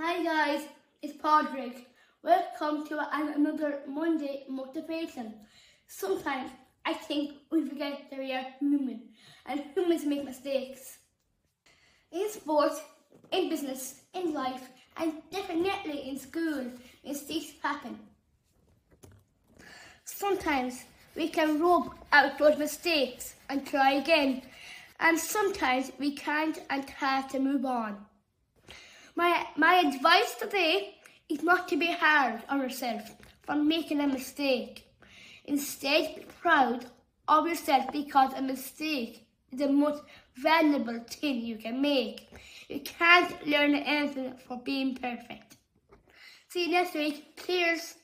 Hi guys, it's Padraig. Welcome to another Monday motivation. Sometimes I think we forget that we are human and humans make mistakes. In sports, in business, in life, and definitely in school, mistakes happen. Sometimes we can rub out those mistakes and try again, and sometimes we can't and have to move on. My, advice today is not to be hard on yourself for making a mistake. Instead, be proud of yourself because a mistake is the most valuable thing you can make. You can't learn anything for being perfect. See you next week. Cheers.